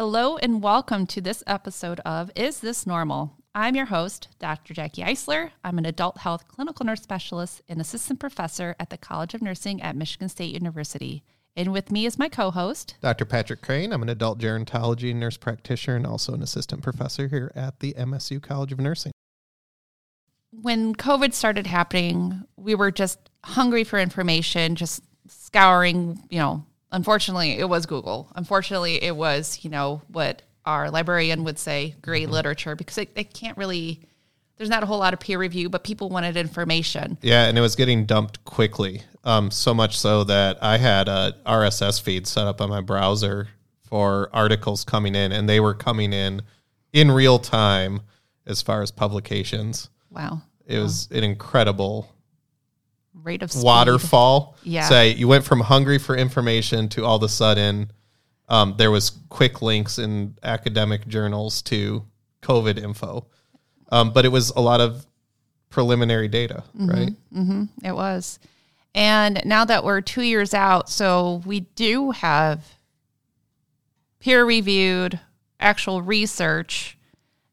Hello and welcome to this episode of Is This Normal? I'm your host, Dr. Jackie Eisler. I'm an adult health clinical nurse specialist and assistant professor at the College of Nursing at Michigan State University. And with me is my co host, Dr. Patrick Crane. I'm an adult gerontology nurse practitioner and also an assistant professor here at the MSU College of Nursing. When COVID started happening, we were just hungry for information, just scouring, you know, unfortunately, it was Google. Unfortunately, it was, you know, what our librarian would say, great mm-hmm. literature, because they, it can't really there's not a whole lot of peer review, but people wanted information. Yeah, and it was getting dumped quickly. Um, so much so that I had a RSS feed set up on my browser for articles coming in, and they were coming in in real time as far as publications. Wow. It was an incredible rate of speed. waterfall. Yeah. Say you went from hungry for information to all of a sudden um, there was quick links in academic journals to COVID info. Um, but it was a lot of preliminary data, mm-hmm, right? Mm-hmm, it was. And now that we're two years out, so we do have peer reviewed actual research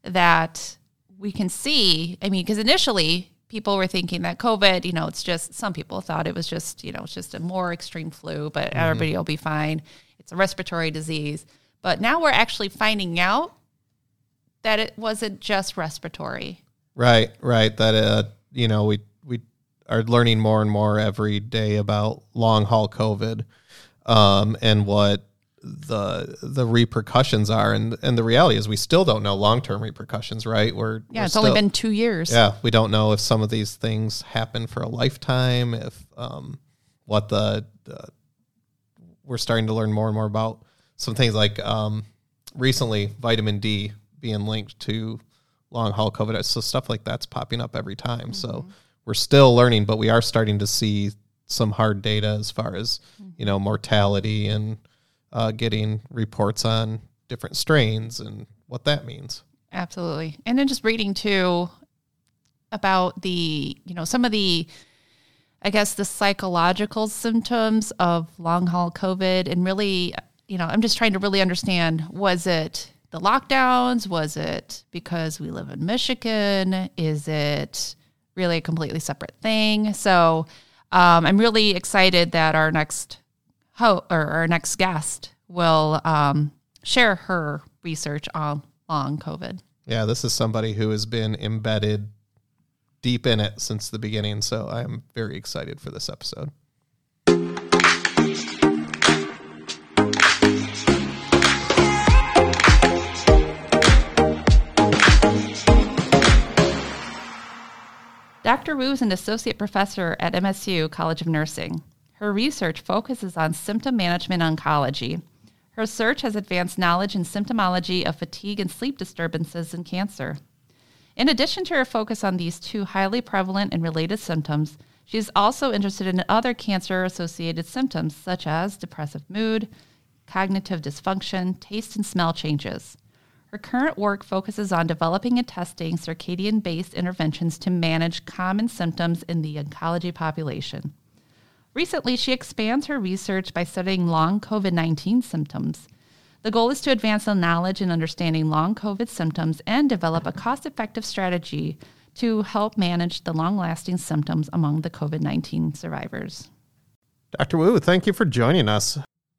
that we can see. I mean, because initially people were thinking that COVID, you know, it's just some people thought it was just, you know, it's just a more extreme flu, but mm-hmm. everybody will be fine. It's a respiratory disease. But now we're actually finding out that it wasn't just respiratory. Right, right. That uh, you know, we we are learning more and more every day about long haul COVID, um, and what the the repercussions are, and and the reality is we still don't know long term repercussions. Right? We're yeah, we're it's still, only been two years. Yeah, we don't know if some of these things happen for a lifetime. If um, what the, the we're starting to learn more and more about some things like um, recently vitamin D being linked to long haul COVID. So stuff like that's popping up every time. Mm-hmm. So we're still learning, but we are starting to see some hard data as far as mm-hmm. you know mortality and uh, getting reports on different strains and what that means. Absolutely, and then just reading too about the you know some of the I guess the psychological symptoms of long haul COVID and really you know I'm just trying to really understand was it the lockdowns? Was it because we live in Michigan? Is it really a completely separate thing? So um, I'm really excited that our next ho- or our next guest will um, share her research on long COVID. Yeah, this is somebody who has been embedded deep in it since the beginning. So I'm very excited for this episode. Dr. Wu is an associate professor at MSU College of Nursing. Her research focuses on symptom management oncology. Her research has advanced knowledge in symptomology of fatigue and sleep disturbances in cancer. In addition to her focus on these two highly prevalent and related symptoms, she is also interested in other cancer associated symptoms such as depressive mood, cognitive dysfunction, taste and smell changes. Her current work focuses on developing and testing circadian based interventions to manage common symptoms in the oncology population. Recently, she expands her research by studying long COVID 19 symptoms. The goal is to advance the knowledge and understanding long COVID symptoms and develop a cost effective strategy to help manage the long lasting symptoms among the COVID 19 survivors. Dr. Wu, thank you for joining us.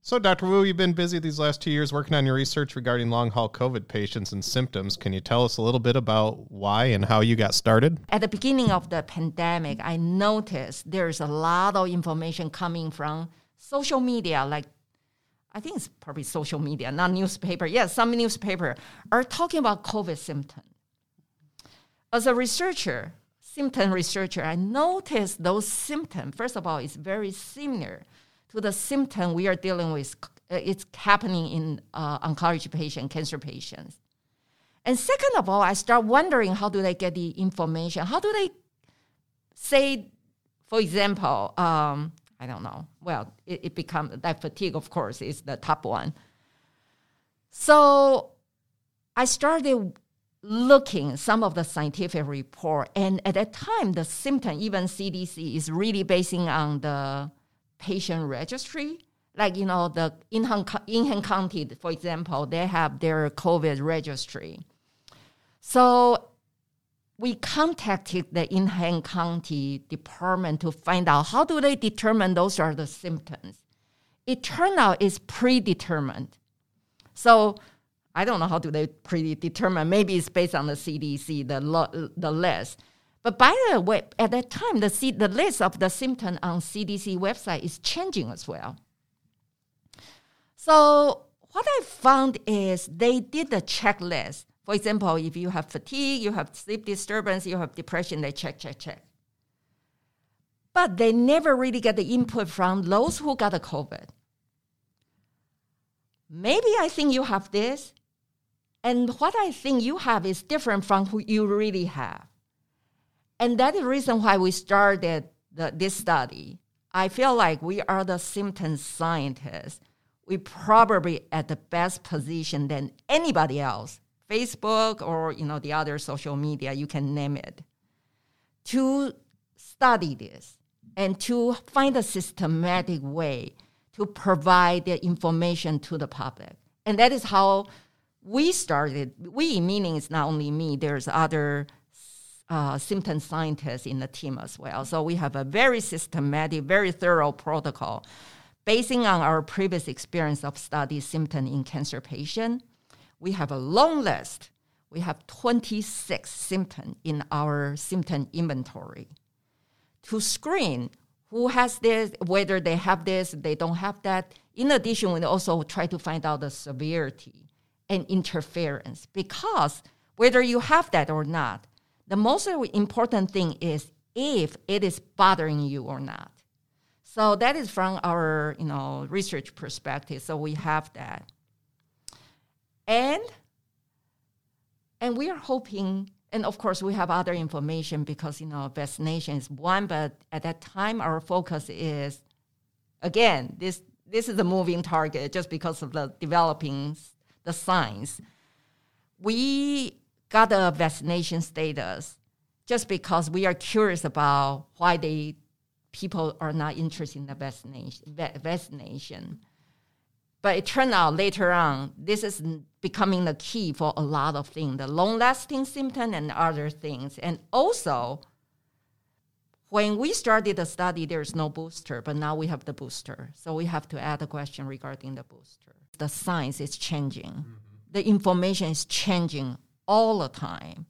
So, Dr. Wu, you've been busy these last two years working on your research regarding long haul COVID patients and symptoms. Can you tell us a little bit about why and how you got started? At the beginning of the pandemic, I noticed there's a lot of information coming from social media, like I think it's probably social media, not newspaper. Yes, some newspaper are talking about COVID symptoms. As a researcher, symptom researcher, I noticed those symptoms. First of all, it's very similar to the symptom we are dealing with. Uh, it's happening in uh, oncology patient, cancer patients. And second of all, I start wondering how do they get the information? How do they say, for example, um, I don't know. Well, it, it becomes that fatigue, of course, is the top one. So I started looking some of the scientific report, and at that time, the symptom, even CDC, is really basing on the patient registry like you know the Ingham, Ingham County, for example, they have their COVID registry. So we contacted the Ingham County department to find out how do they determine those are the symptoms. It turned out it's predetermined. So I don't know how do they predetermine. Maybe it's based on the CDC, the lo- the list. But by the way, at that time, the C- the list of the symptoms on CDC website is changing as well. So what I found is they did the checklist. For example, if you have fatigue, you have sleep disturbance, you have depression, they check, check, check. But they never really get the input from those who got the COVID. Maybe I think you have this, and what I think you have is different from who you really have. And that is the reason why we started the, this study. I feel like we are the symptom scientists. We probably at the best position than anybody else. Facebook or you know the other social media you can name it. To study this and to find a systematic way to provide the information to the public. And that is how we started. We meaning it's not only me there's other uh, symptom scientists in the team as well so we have a very systematic very thorough protocol Basing on our previous experience of study symptom in cancer patient, we have a long list. We have 26 symptoms in our symptom inventory. To screen who has this, whether they have this, they don't have that. In addition, we also try to find out the severity and interference because whether you have that or not, the most important thing is if it is bothering you or not. So that is from our you know research perspective. So we have that, and and we are hoping, and of course we have other information because you know vaccination is one, but at that time our focus is again this this is a moving target just because of the developing the science. We got a vaccination status just because we are curious about why they people are not interested in the vaccination. vaccination. But it turned out later on, this is becoming the key for a lot of things, the long-lasting symptom and other things. And also, when we started the study, there's no booster, but now we have the booster. So we have to add a question regarding the booster. The science is changing. Mm-hmm. The information is changing all the time.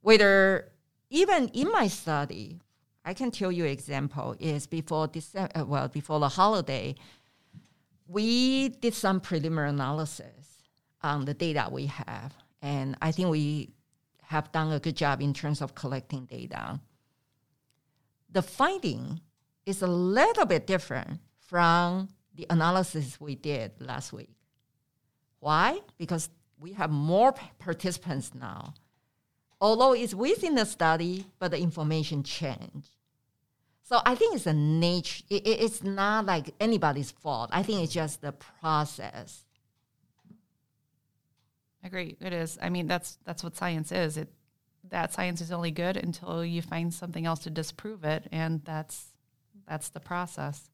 Whether even in my study, I can tell you example is before December, uh, well, before the holiday, we did some preliminary analysis on the data we have, and I think we have done a good job in terms of collecting data. The finding is a little bit different from the analysis we did last week. Why? Because we have more participants now. Although it's within the study, but the information changed. So I think it's a nature. It, it's not like anybody's fault. I think it's just the process. Agree. It is. I mean, that's that's what science is. It that science is only good until you find something else to disprove it, and that's that's the process.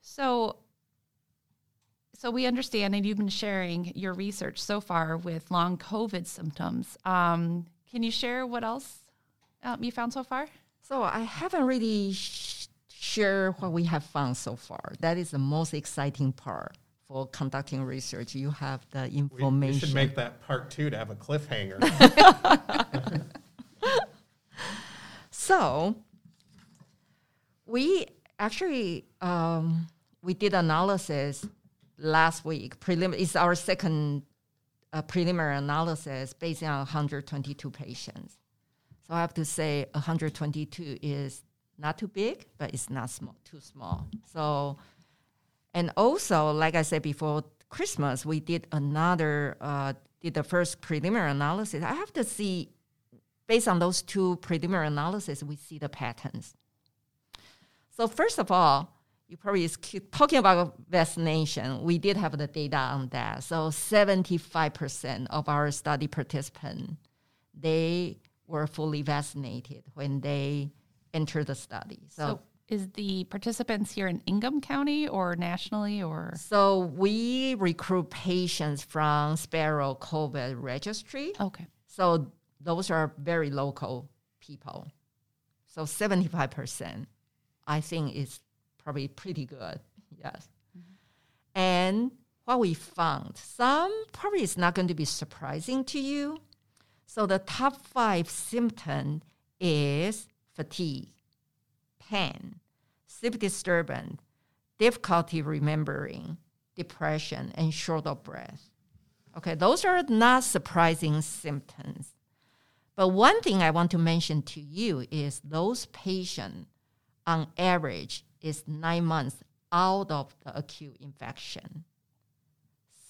So, so we understand, and you've been sharing your research so far with long COVID symptoms. Um, can you share what else um, you found so far? So I haven't really sh- shared what we have found so far. That is the most exciting part for conducting research. You have the information. We, we should make that part two to have a cliffhanger. so we actually um, we did analysis last week. Prelim is our second uh, preliminary analysis based on 122 patients. So I have to say 122 is not too big, but it's not small, too small. So, and also, like I said before Christmas, we did another, uh, did the first preliminary analysis. I have to see, based on those two preliminary analysis, we see the patterns. So first of all, you probably is talking about vaccination. We did have the data on that. So 75% of our study participants, they were fully vaccinated when they entered the study. So, so Is the participants here in Ingham County or nationally or? So we recruit patients from Sparrow COVID registry. Okay. So those are very local people. So 75%, I think is probably pretty good. Yes. And what we found, some probably is not going to be surprising to you. So the top five symptom is fatigue, pain, sleep disturbance, difficulty remembering, depression, and short of breath. Okay, those are not surprising symptoms. But one thing I want to mention to you is those patients, on average, is nine months out of the acute infection.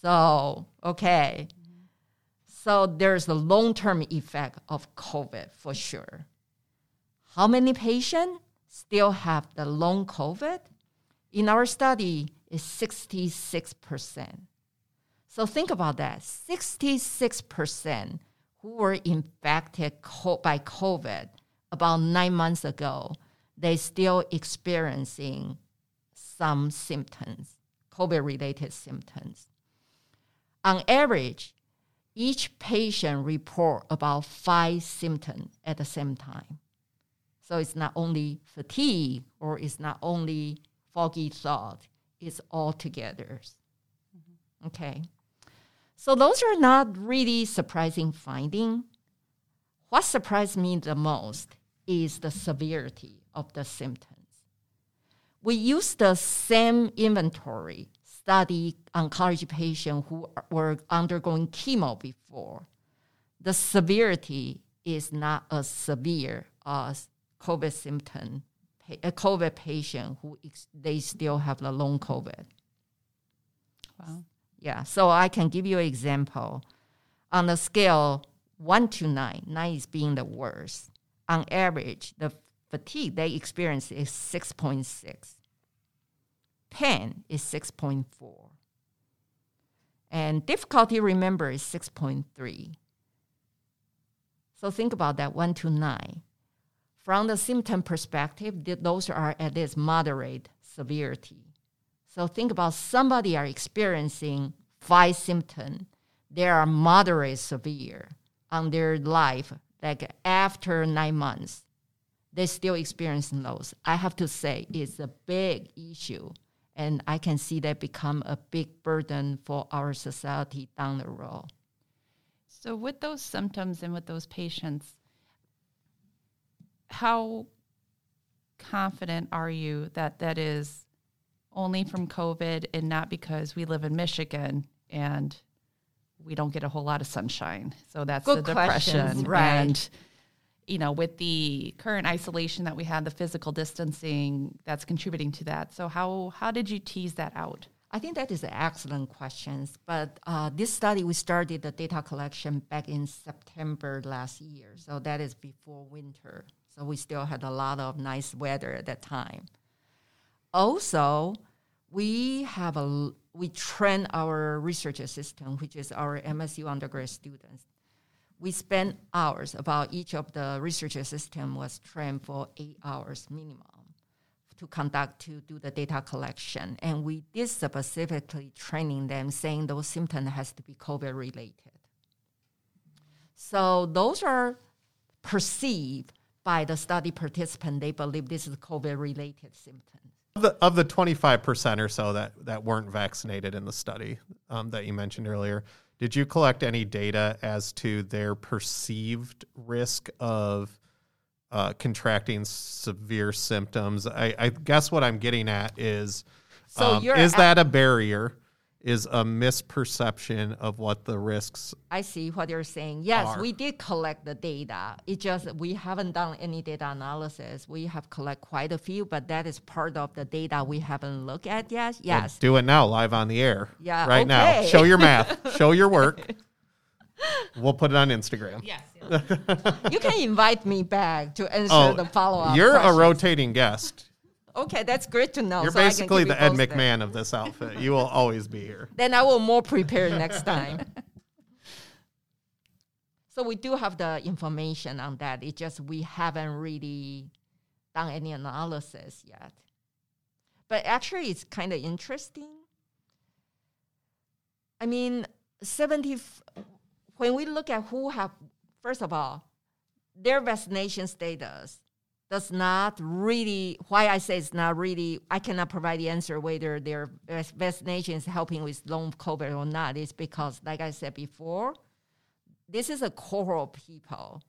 So, okay. So there's a long-term effect of COVID for sure. How many patients still have the long COVID? In our study, is 66%. So think about that. 66% who were infected by COVID about nine months ago, they still experiencing some symptoms, COVID-related symptoms. On average, each patient report about five symptoms at the same time. So it's not only fatigue or it's not only foggy thought, it's all together. Mm-hmm. Okay. So those are not really surprising finding. What surprised me the most is the severity of the symptoms. We used the same inventory study oncology patients who were undergoing chemo before. The severity is not as severe as COVID symptom, a COVID patient who ex- they still have the long COVID. Wow. Yeah, so I can give you an example. On the scale one to nine, nine is being the worst. On average, the fatigue they experience is 6.6. Pain is 6.4. And difficulty remember is 6.3. So think about that one to nine. From the symptom perspective, those are at this moderate severity. So think about somebody are experiencing five symptoms. They are moderate severe on their life, like after nine months, they still experiencing those. I have to say it's a big issue. And I can see that become a big burden for our society down the road. So with those symptoms and with those patients, how confident are you that that is only from COVID and not because we live in Michigan and we don't get a whole lot of sunshine. So that's Good the depression. Right. And you know, with the current isolation that we had, the physical distancing, that's contributing to that. So how how did you tease that out? I think that is an excellent question. But uh, this study, we started the data collection back in September last year. So that is before winter. So we still had a lot of nice weather at that time. Also, we have a we train our research assistant, which is our MSU undergrad students. We spend hours. About each of the research assistant was trained for eight hours minimum to conduct to do the data collection, and we did specifically training them, saying those symptoms has to be COVID related. So those are perceived by the study participant. They believe this is COVID related symptoms. Of the, of the 25% or so that, that weren't vaccinated in the study um, that you mentioned earlier, did you collect any data as to their perceived risk of uh, contracting severe symptoms? I, I, guess what I'm getting at is so um, is that a barrier? Is a misperception of what the risks I see what you're saying. Yes, are. we did collect the data. It just we haven't done any data analysis. We have collect quite a few, but that is part of the data we haven't looked at yet. Yes. Well, do it now live on the air. Yeah. Right okay. now. Show your math. Show your work. We'll put it on Instagram. Yes. you can invite me back to answer Oh, the follow up. You're a rotating guest. Okay, that's great to know. You're so basically the Ed. McMahon of this outfit. You will always be here. Then I will more prepare next time. so we do have the information on that. It's just we haven't really done any analysis yet. But actually, it's kind of interesting. I mean, 70, when we look at who have, first of all, their vaccination status does not really, why I say it's not really, I cannot provide the answer whether their vaccination is helping with long COVID or not, is because, like I said before, this is a cohort of people.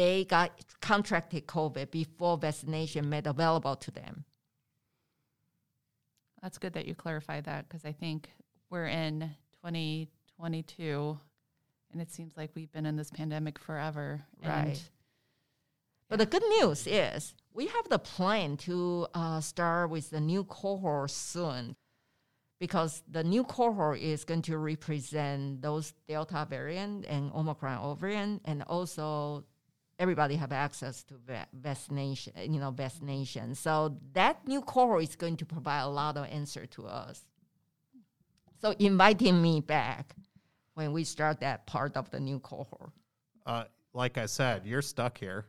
They got contracted COVID before vaccination made available to them. That's good that you clarify that because I think we're in 2022 and it seems like we've been in this pandemic forever. Right. But the good news is we have the plan to uh, start with the new cohort soon because the new cohort is going to represent those Delta variant and Omicron variant, and also everybody have access to va- vaccination, you know, vaccination. So that new cohort is going to provide a lot of answer to us. So inviting me back when we start that part of the new cohort. Uh, like I said, you're stuck here.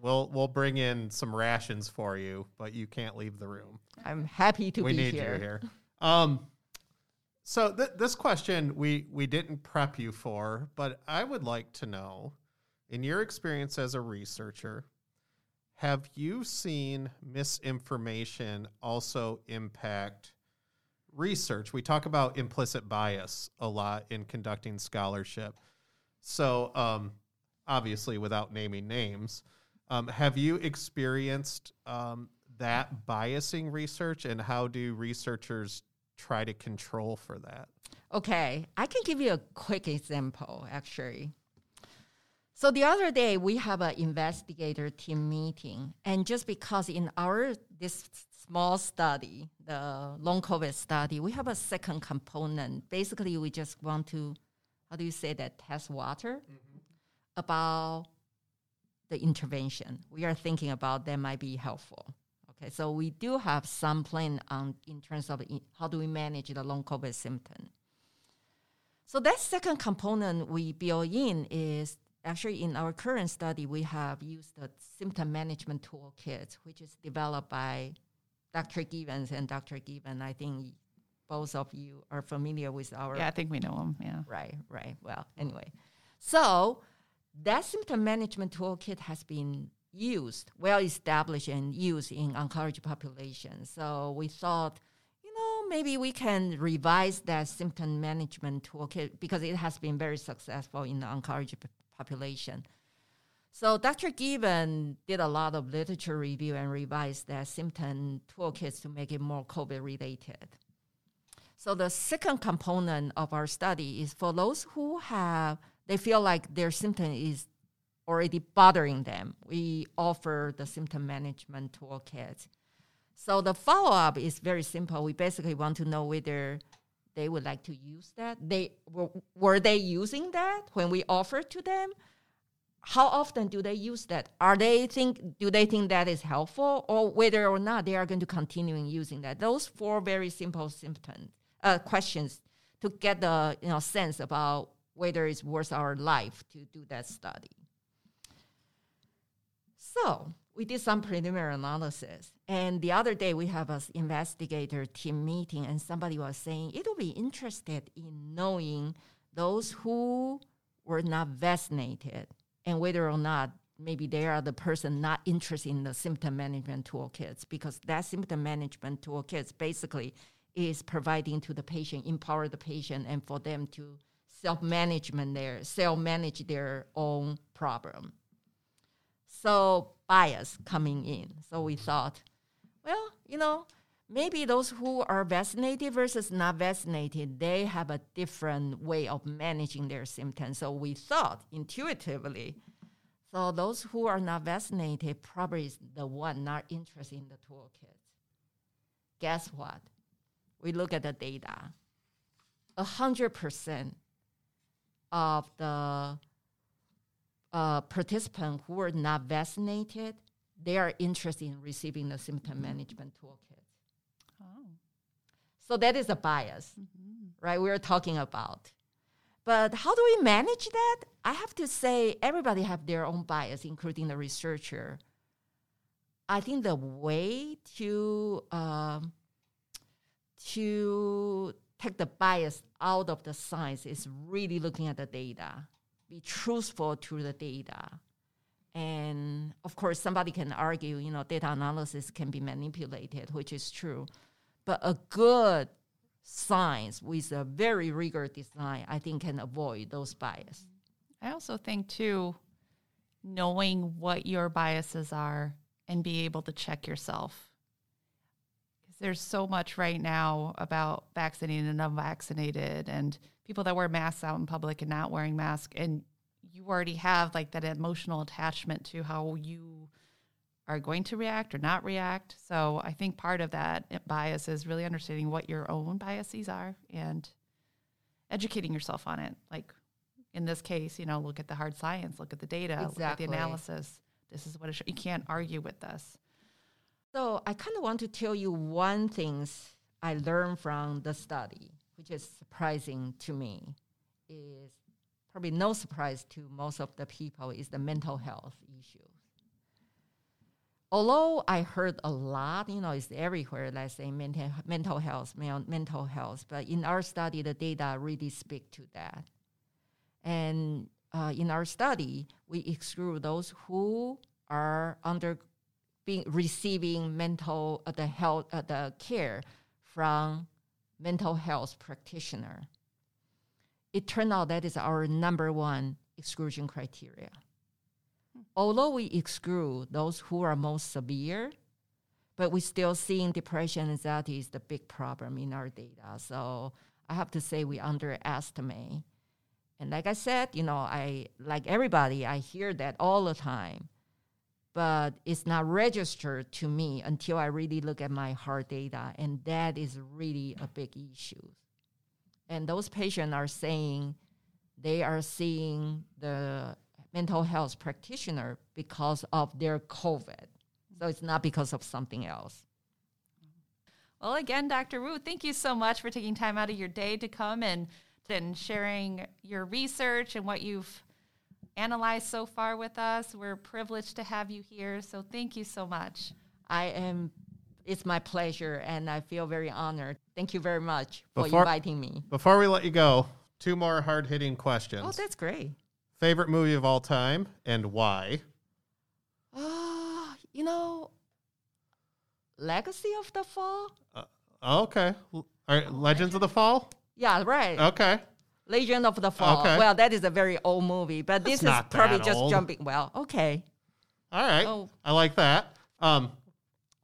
We'll we'll bring in some rations for you, but you can't leave the room. I'm happy to we be need you here. Um, so th- this question we we didn't prep you for, but I would like to know, in your experience as a researcher, have you seen misinformation also impact research? We talk about implicit bias a lot in conducting scholarship. So, um, obviously, without naming names, um, have you experienced um, that biasing research, and how do researchers try to control for that? Okay, I can give you a quick example actually. So the other day we have an investigator team meeting, and just because in our this small study, the long COVID study, we have a second component. Basically, we just want to, how do you say that, test water mm-hmm. about the intervention. We are thinking about that might be helpful. Okay, so we do have some plan on in terms of in, how do we manage the long COVID symptom. So that second component we build in is actually in our current study we have used the symptom management toolkit, which is developed by Dr. Givens and Dr. Given. I think both of you are familiar with our. Yeah, I think we know them. Yeah. Right, right. Well, anyway, so that symptom management toolkit has been used, well established and used in oncology population. So we thought, you know, maybe we can revise that symptom management toolkit because it has been very successful in the oncology p- population. So Dr. Given did a lot of literature review and revised that symptom toolkits to make it more COVID related. So the second component of our study is for those who have they feel like their symptom is already bothering them. We offer the symptom management toolkit. So the follow up is very simple. We basically want to know whether they would like to use that. They were, were they using that when we offered to them? How often do they use that? Are they think do they think that is helpful, or whether or not they are going to continue using that? Those four very simple symptoms uh, questions to get the you know sense about whether it's worth our life to do that study. So we did some preliminary analysis. And the other day we have an investigator team meeting and somebody was saying it will be interested in knowing those who were not vaccinated and whether or not maybe they are the person not interested in the symptom management toolkits because that symptom management toolkits basically is providing to the patient, empower the patient and for them to self-management there, self-manage their own problem so bias coming in. So we thought, well, you know, maybe those who are vaccinated versus not vaccinated, they have a different way of managing their symptoms. So we thought intuitively, so those who are not vaccinated probably is the one not interested in the toolkit. Guess what? We look at the data. A hundred percent of the uh, participants who are not vaccinated, they are interested in receiving the symptom management toolkit. Oh. So that is a bias, mm-hmm. right? We are talking about. But how do we manage that? I have to say, everybody have their own bias, including the researcher. I think the way to um, to take the bias out of the science is really looking at the data, be truthful to the data. And of course, somebody can argue, you know, data analysis can be manipulated, which is true. But a good science with a very rigorous design, I think, can avoid those bias. I also think, too, knowing what your biases are and be able to check yourself. There's so much right now about vaccinated and unvaccinated and people that wear masks out in public and not wearing masks. And you already have like that emotional attachment to how you are going to react or not react. So I think part of that bias is really understanding what your own biases are and educating yourself on it. Like in this case, you know, look at the hard science, look at the data, look at the analysis. This is what it sh- you can't argue with this. So I kind of want to tell you one things I learned from the study, which is surprising to me, is probably no surprise to most of the people is the mental health issues. Although I heard a lot, you know, it's everywhere. Let's say mental mental health, men- mental health, but in our study, the data really speak to that. And uh, in our study, we exclude those who are under being receiving mental uh, the health uh, the care from mental health practitioner. It turned out that is our number one exclusion criteria. Although we exclude those who are most severe, but we still seeing depression and anxiety is the big problem in our data. So I have to say we underestimate. And like I said, you know, I like everybody, I hear that all the time but it's not registered to me until I really look at my hard data, and that is really a big issue. And those patients are saying they are seeing the mental health practitioner because of their COVID. So it's not because of something else. Well, again, Dr. Wu, thank you so much for taking time out of your day to come and, and sharing your research and what you've analyzed so far with us. We're privileged to have you here, so thank you so much. I am, it's my pleasure, and I feel very honored. Thank you very much for Before- inviting me. Before we let you go, two more hard hitting questions. Oh, that's great. Favorite movie of all time and why? Ah, you know, Legacy of the Fall? Oh, okay. All right, Legends of the Fall? Yeah, right. Okay. Legend of the Fall. Okay. Well, that is a very old movie, but this is probably just old. jumping. Well, okay. All right. Oh. I like that. Um,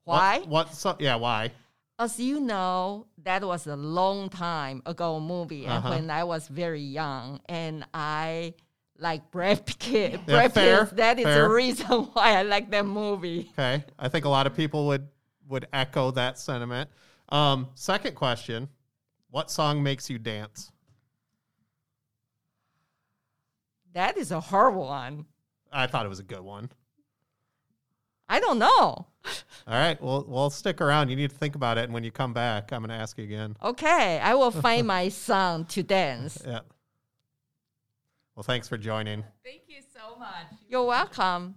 Why? What, what so, yeah, why? As you know, that was a long time ago movie, and Uh-huh. when I was very young, and I like Brad Pitt. Yeah, Brad fair, Pitt. That is fair. the reason why I like that movie. Okay. I think a lot of people would would echo that sentiment. Um, second question, what song makes you dance? That is a hard one. I thought it was a good one. I don't know. All right, well, we'll stick around. You need to think about it, and when you come back, I'm going to ask you again. Okay, I will find my song to dance. Yeah. Well, thanks for joining. Thank you so much. You're welcome.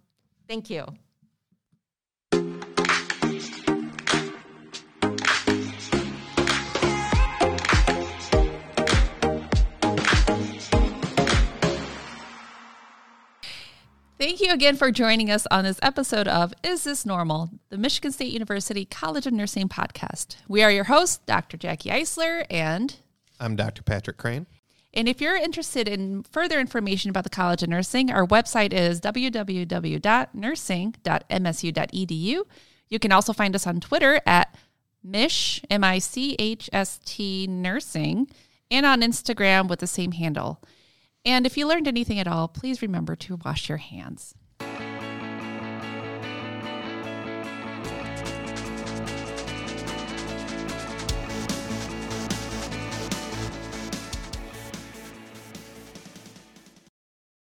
Thank you. Thank you again for joining us on this episode of Is This Normal? The Michigan State University College of Nursing podcast. We are your hosts, Dr. Jackie Eisler, and I'm Dr. Patrick Crane. and if you're interested in further information about the College of Nursing, our website is www.nursing.msu.edu. You can also find us on Twitter at Mish, M I C H S T Nursing, and on Instagram with the same handle. And if you learned anything at all, please remember to wash your hands.